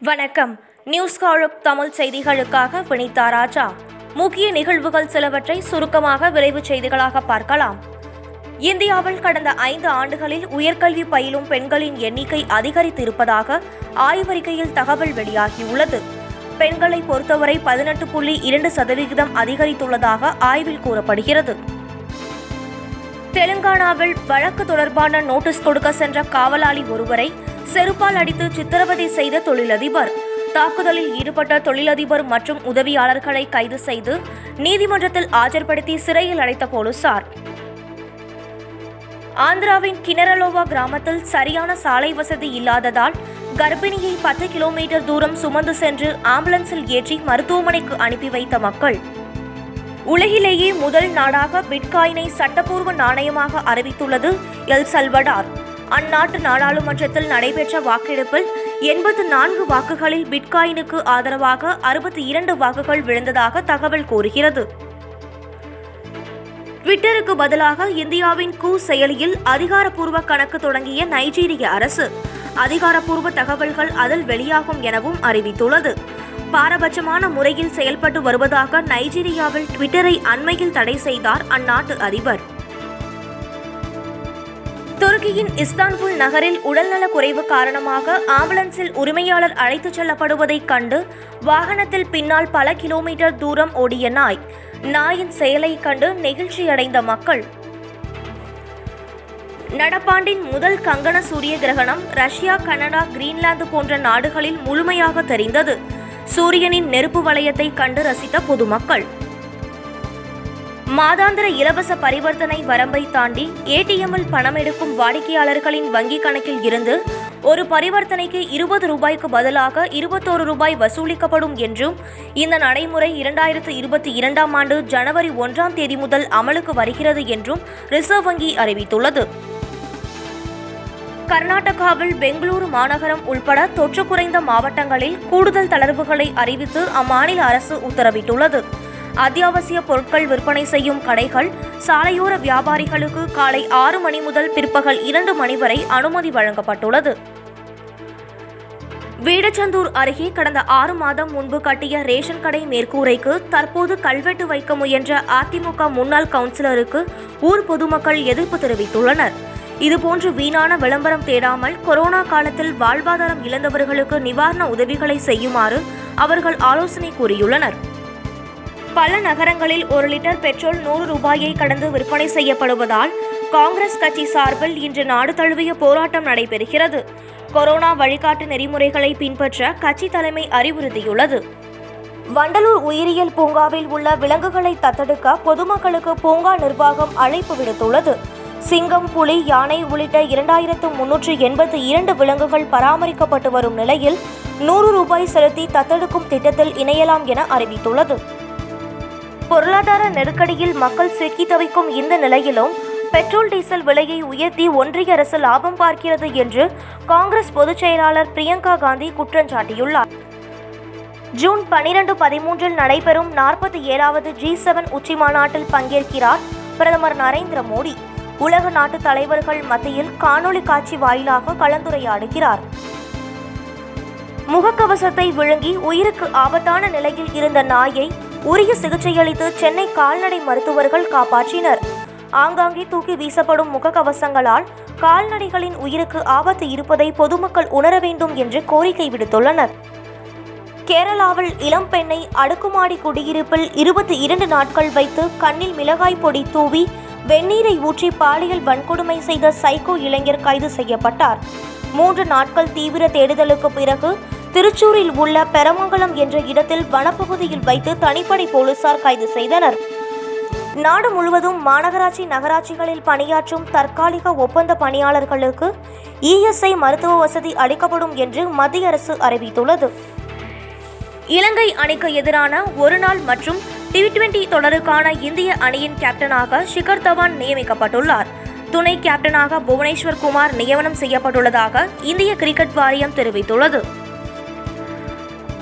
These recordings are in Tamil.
வணக்கம். நியூஸ் காழுக் தமிழ் செய்திகளுக்காக வினிதா ராஜா. முக்கிய நிகழ்வுகள் சிலவற்றை சுருக்கமாக விரைவு செய்திகளாக பார்க்கலாம். இந்தியாவில் கடந்த ஐந்து ஆண்டுகளில் உயர்கல்வி பயிலும் பெண்களின் எண்ணிக்கை அதிகரித்து இருப்பதாக ஆய்வறிக்கையில் தகவல் வெளியாகியுள்ளது. பெண்களை பொறுத்தவரை பதினெட்டு புள்ளி இரண்டு சதவிகிதம் அதிகரித்துள்ளதாக ஆய்வில் கூறப்படுகிறது. தெலுங்கானாவில் வழக்கு தொடர்பான நோட்டீஸ் கொடுக்க சென்ற காவலாளி ஒருவரை செருப்பால் அடித்து சித்திரவதை செய்த தொழிலதிபர். தாக்குதலில் ஈடுபட்ட தொழிலதிபர் மற்றும் உதவியாளர்களை கைது செய்து நீதிமன்றத்தில் ஆஜர்படுத்தி சிறையில் அடைத்த போலீசார். ஆந்திராவின் கிணரலோவா கிராமத்தில் சரியான சாலை வசதி இல்லாததால் கர்ப்பிணியை பத்து கிலோமீட்டர் தூரம் சுமந்து சென்று ஆம்புலன்ஸில் ஏற்றி மருத்துவமனைக்கு அனுப்பி வைத்த மக்கள். உலகிலேயே முதல் நாடாக பிட்காயினை சட்டப்பூர்வ நாணயமாக அறிவித்துள்ளது எல் சல்வடார். அந்நாட்டு நாடாளுமன்றத்தில் நடைபெற்ற வாக்கெடுப்பில் எண்பத்து நான்கு வாக்குகளில் பிட்காயினுக்கு ஆதரவாக அறுபத்தி இரண்டு வாக்குகள் விழுந்ததாக தகவல் கூறுகிறது. ட்விட்டருக்கு பதிலாக இந்தியாவின் கூ செயலியில் அதிகாரப்பூர்வ கணக்கு தொடங்கிய நைஜீரிய அரசு அதிகாரப்பூர்வ தகவல்கள் அதில் வெளியாகும் எனவும் அறிவித்துள்ளது. பாரபட்சமான முறையில் செயல்பட்டு வருவதாக நைஜீரியாவில் ட்விட்டரை அண்மையில் தடை செய்தார் அந்நாட்டு அதிபர். துருக்கியின் இஸ்தான்புல் நகரில் உடல்நலக் குறைவு காரணமாக ஆம்புலன்ஸில் உரிமையாளர் அழைத்துச் செல்லப்படுவதைக் கண்டு வாகனத்தில் பின்னால் பல கிலோமீட்டர் தூரம் ஓடிய நாய் நாயின் செயலைக் கண்டு நெகிழ்ச்சியடைந்த மக்கள். நடப்பாண்டின் முதல் கங்கண சூரிய கிரகணம் ரஷ்யா கனடா கிரீன்லாந்து போன்ற நாடுகளில் முழுமையாக தெரிந்தது. சூரியனின் நெருப்பு வளையத்தை கண்டு ரசித்த பொதுமக்கள். மாதாந்திர இலவச பரிவர்த்தனை வரம்பை தாண்டி ஏடிஎம்மில் பணம் எடுக்கும் வாடிக்கையாளர்களின் வங்கிக் கணக்கில் இருந்து ஒரு பரிவர்த்தனைக்கு இருபது ரூபாய்க்கு பதிலாக இருபத்தோரு ரூபாய் வசூலிக்கப்படும் என்றும் இந்த நடைமுறை இரண்டாயிரத்து இருபத்தி இரண்டாம் ஆண்டு ஜனவரி ஒன்றாம் தேதி முதல் அமலுக்கு வருகிறது என்றும் ரிசர்வ் வங்கி அறிவித்துள்ளது. கர்நாடகாவில் பெங்களூரு மாநகரம் உள்பட தொற்று குறைந்த மாவட்டங்களில் கூடுதல் தளர்வுகளை அறிவித்து அம்மாநில அரசு உத்தரவிட்டுள்ளது. அத்தியாவசிய பொருட்கள் விற்பனை செய்யும் கடைகள் சாலையோர வியாபாரிகளுக்கு காலை ஆறு மணி முதல் பிற்பகல் இரண்டு மணி வரை அனுமதி வழங்கப்பட்டுள்ளது. வீடச்சந்தூர் அருகே கடந்த ஆறு மாதம் முன்பு கட்டிய ரேஷன் கடை மேற்கூரைக்கு தற்போது கல்வெட்டு வைக்க முயன்ற அதிமுக முன்னாள் கவுன்சிலருக்கு ஊர் பொதுமக்கள் எதிர்ப்பு தெரிவித்துள்ளனர். இதுபோன்று வீணான விளம்பரம் தேடாமல் கொரோனா காலத்தில் வாழ்வாதாரம் இழந்தவர்களுக்கு நிவாரண உதவிகளை செய்யுமாறு அவர்கள் ஆலோசனை கூறியுள்ளனர். பல நகரங்களில் ஒரு லிட்டர் பெட்ரோல் நூறு ரூபாயை கடந்து விற்பனை செய்யப்படுவதால் காங்கிரஸ் கட்சி சார்பில் இன்று நாடு தழுவிய போராட்டம் நடைபெறுகிறது. கொரோனா வழிகாட்டு நெறிமுறைகளை பின்பற்ற கட்சி தலைமை அறிவுறுத்தியுள்ளது. வண்டலூர் உயிரியல் பூங்காவில் உள்ள விலங்குகளை தத்தெடுக்க பொதுமக்களுக்கு பூங்கா நிர்வாகம் அழைப்பு விடுத்துள்ளது. சிங்கம் புலி யானை உள்ளிட்ட இரண்டாயிரத்து முன்னூற்று எண்பத்தி இரண்டு விலங்குகள் பராமரிக்கப்பட்டு வரும் நிலையில் நூறு ரூபாய் செலுத்தி தத்தெடுக்கும் திட்டத்தில் இணையலாம் என அறிவித்துள்ளது. பொருளாதார நெருக்கடியில் மக்கள் சிக்கி தவிக்கும் இந்த நிலையிலும் பெட்ரோல் டீசல் விலையை உயர்த்தி ஒன்றிய அரசு லாபம் பார்க்கிறது என்று காங்கிரஸ் பொதுச் செயலாளர் பிரியங்கா காந்தி குற்றம் சாட்டியுள்ளார். ஜூன் பனிரெண்டு பதிமூன்றில் நடைபெறும் நாற்பத்தி ஏழாவது ஜி செவன் உச்சி மாநாட்டில் பங்கேற்கிறார் பிரதமர் நரேந்திர மோடி. உலக நாட்டு தலைவர்கள் மத்தியில் காணொளி காட்சி வாயிலாக கலந்துரையாடுகிறார். முகக்கவசத்தை விழுங்கி உயிருக்கு ஆபத்தான நிலையில் இருந்த நாயை உரிய சிகிச்சையளித்து சென்னை கால்நடை மருத்துவர்கள் காப்பாற்றினர். ஆங்காங்கே தூக்கி வீசப்படும் முகக்கவசங்களால் கால்நடைகளின் உயிருக்கு ஆபத்து இருப்பதை பொதுமக்கள் உணர வேண்டும் என்று கோரிக்கை விடுத்துள்ளனர். கேரளாவில் இளம் பெண்ணை அடுக்குமாடி குடியிருப்பில் இருபத்தி இரண்டு நாட்கள் வைத்து கண்ணில் மிளகாய் பொடி தூவி வெந்நீரை ஊற்றி பாலியல் வன்கொடுமை செய்த சைக்கோ இளைஞர் கைது செய்யப்பட்டார். மூன்று நாட்கள் தீவிர தேடுதலுக்கு பிறகு திருச்சூரில் உள்ள பெரமங்கலம் என்ற இடத்தில் வனப்பகுதியில் வைத்து தனிப்படை போலீசார் கைது செய்தனர். நாடு முழுவதும் மாநகராட்சி நகராட்சிகளில் பணியாற்றும் தற்காலிக ஒப்பந்த பணியாளர்களுக்கு இஎஸ்ஐ மருத்துவ வசதி அளிக்கப்படும் என்று மத்திய அரசு அறிவித்துள்ளது. இலங்கை அணிக்கு எதிரான ஒருநாள் மற்றும் டி டுவெண்டி தொடருக்கான இந்திய அணியின் கேப்டனாக ஷிகர் தவான் நியமிக்கப்பட்டுள்ளார். துணை கேப்டனாக புவனேஸ்வர் குமார் நியமனம் செய்யப்பட்டுள்ளதாக இந்திய கிரிக்கெட் வாரியம் தெரிவித்துள்ளது.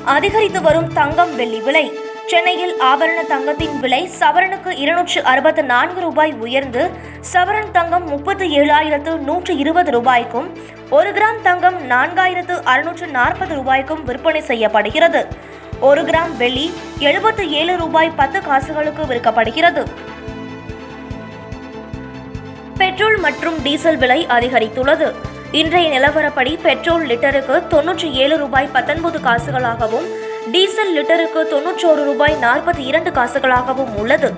அதிகரித்து வரும் தங்கம் வெள்ளி விலை சென்னையில் ஆபரண தங்கத்தின் விலை சவரனுக்கு இருநூற்று அறுபத்து நான்கு ரூபாய் உயர்ந்து சவரன் தங்கம் முப்பத்து ஏழாயிரத்து நூற்று இருபது ரூபாய்க்கும் ஒரு கிராம் தங்கம் நான்காயிரத்து அறுநூற்று நாற்பது ரூபாய்க்கும் விற்பனை செய்யப்படுகிறது. ஒரு கிராம் வெள்ளி எழுபத்து ஏழு ரூபாய் பத்து காசுகளுக்கு விற்கப்படுகிறது. பெட்ரோல் மற்றும் டீசல் விலை அதிகரித்துள்ளது. இன்றைய நிலவரப்படி பெட்ரோல் லிட்டருக்கு தொன்னூற்றி ஏழு ரூபாய் பத்தொன்பது காசுகளாகவும் டீசல் லிட்டருக்கு தொன்னூற்றோரு ரூபாய் நாற்பத்தி இரண்டு காசுகளாகவும் உள்ளது.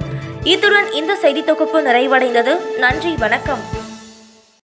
இத்துடன் இந்த செய்தி தொகுப்பு நிறைவடைந்தது. நன்றி வணக்கம்.